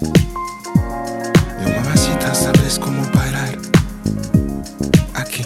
Yo mamacita, sabes cómo bailar. Aquí.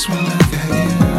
just wanna get you.